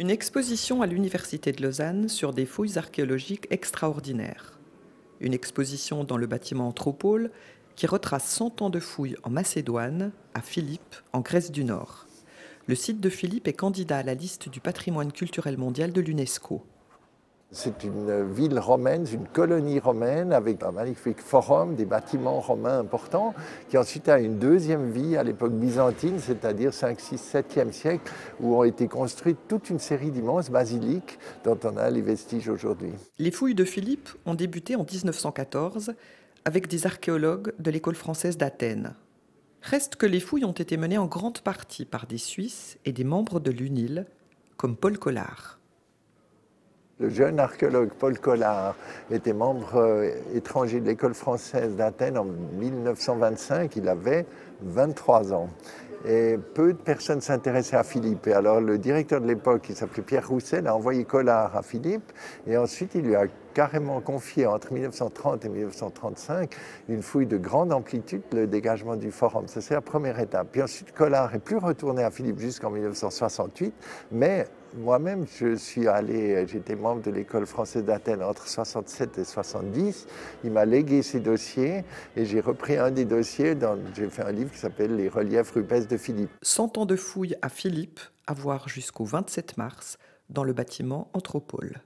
Une exposition à l'Université de Lausanne sur des fouilles archéologiques extraordinaires. Une exposition dans le bâtiment Anthropole qui retrace 100 ans de fouilles en Macédoine, à Philippe, en Grèce du Nord. Le site de Philippe est candidat à la liste du patrimoine culturel mondial de l'UNESCO. C'est une ville romaine, une colonie romaine avec un magnifique forum, des bâtiments romains importants, qui ensuite a une deuxième vie à l'époque byzantine, c'est-à-dire 5, 6, 7e siècle, où ont été construites toute une série d'immenses basiliques dont on a les vestiges aujourd'hui. Les fouilles de Philippe ont débuté en 1914 avec des archéologues de l'école française d'Athènes. Reste que les fouilles ont été menées en grande partie par des Suisses et des membres de l'UNIL, comme Paul Collard. Le jeune archéologue Paul Collard était membre euh, étranger de l'école française d'Athènes en 1925. Il avait 23 ans. Et peu de personnes s'intéressaient à Philippe. Et alors le directeur de l'époque, qui s'appelait Pierre Roussel, a envoyé Collard à Philippe. Et ensuite, il lui a carrément confié entre 1930 et 1935 une fouille de grande amplitude, le dégagement du forum. C'est la première étape. Puis ensuite, Collard est plus retourné à Philippe jusqu'en 1968, mais moi-même, je suis allé, j'étais membre de l'école française d'Athènes entre 67 et 70. Il m'a légué ses dossiers et j'ai repris un des dossiers. J'ai fait un livre qui s'appelle Les reliefs rupestres de Philippe. 100 ans de fouilles à Philippe, à voir jusqu'au 27 mars dans le bâtiment Anthropole.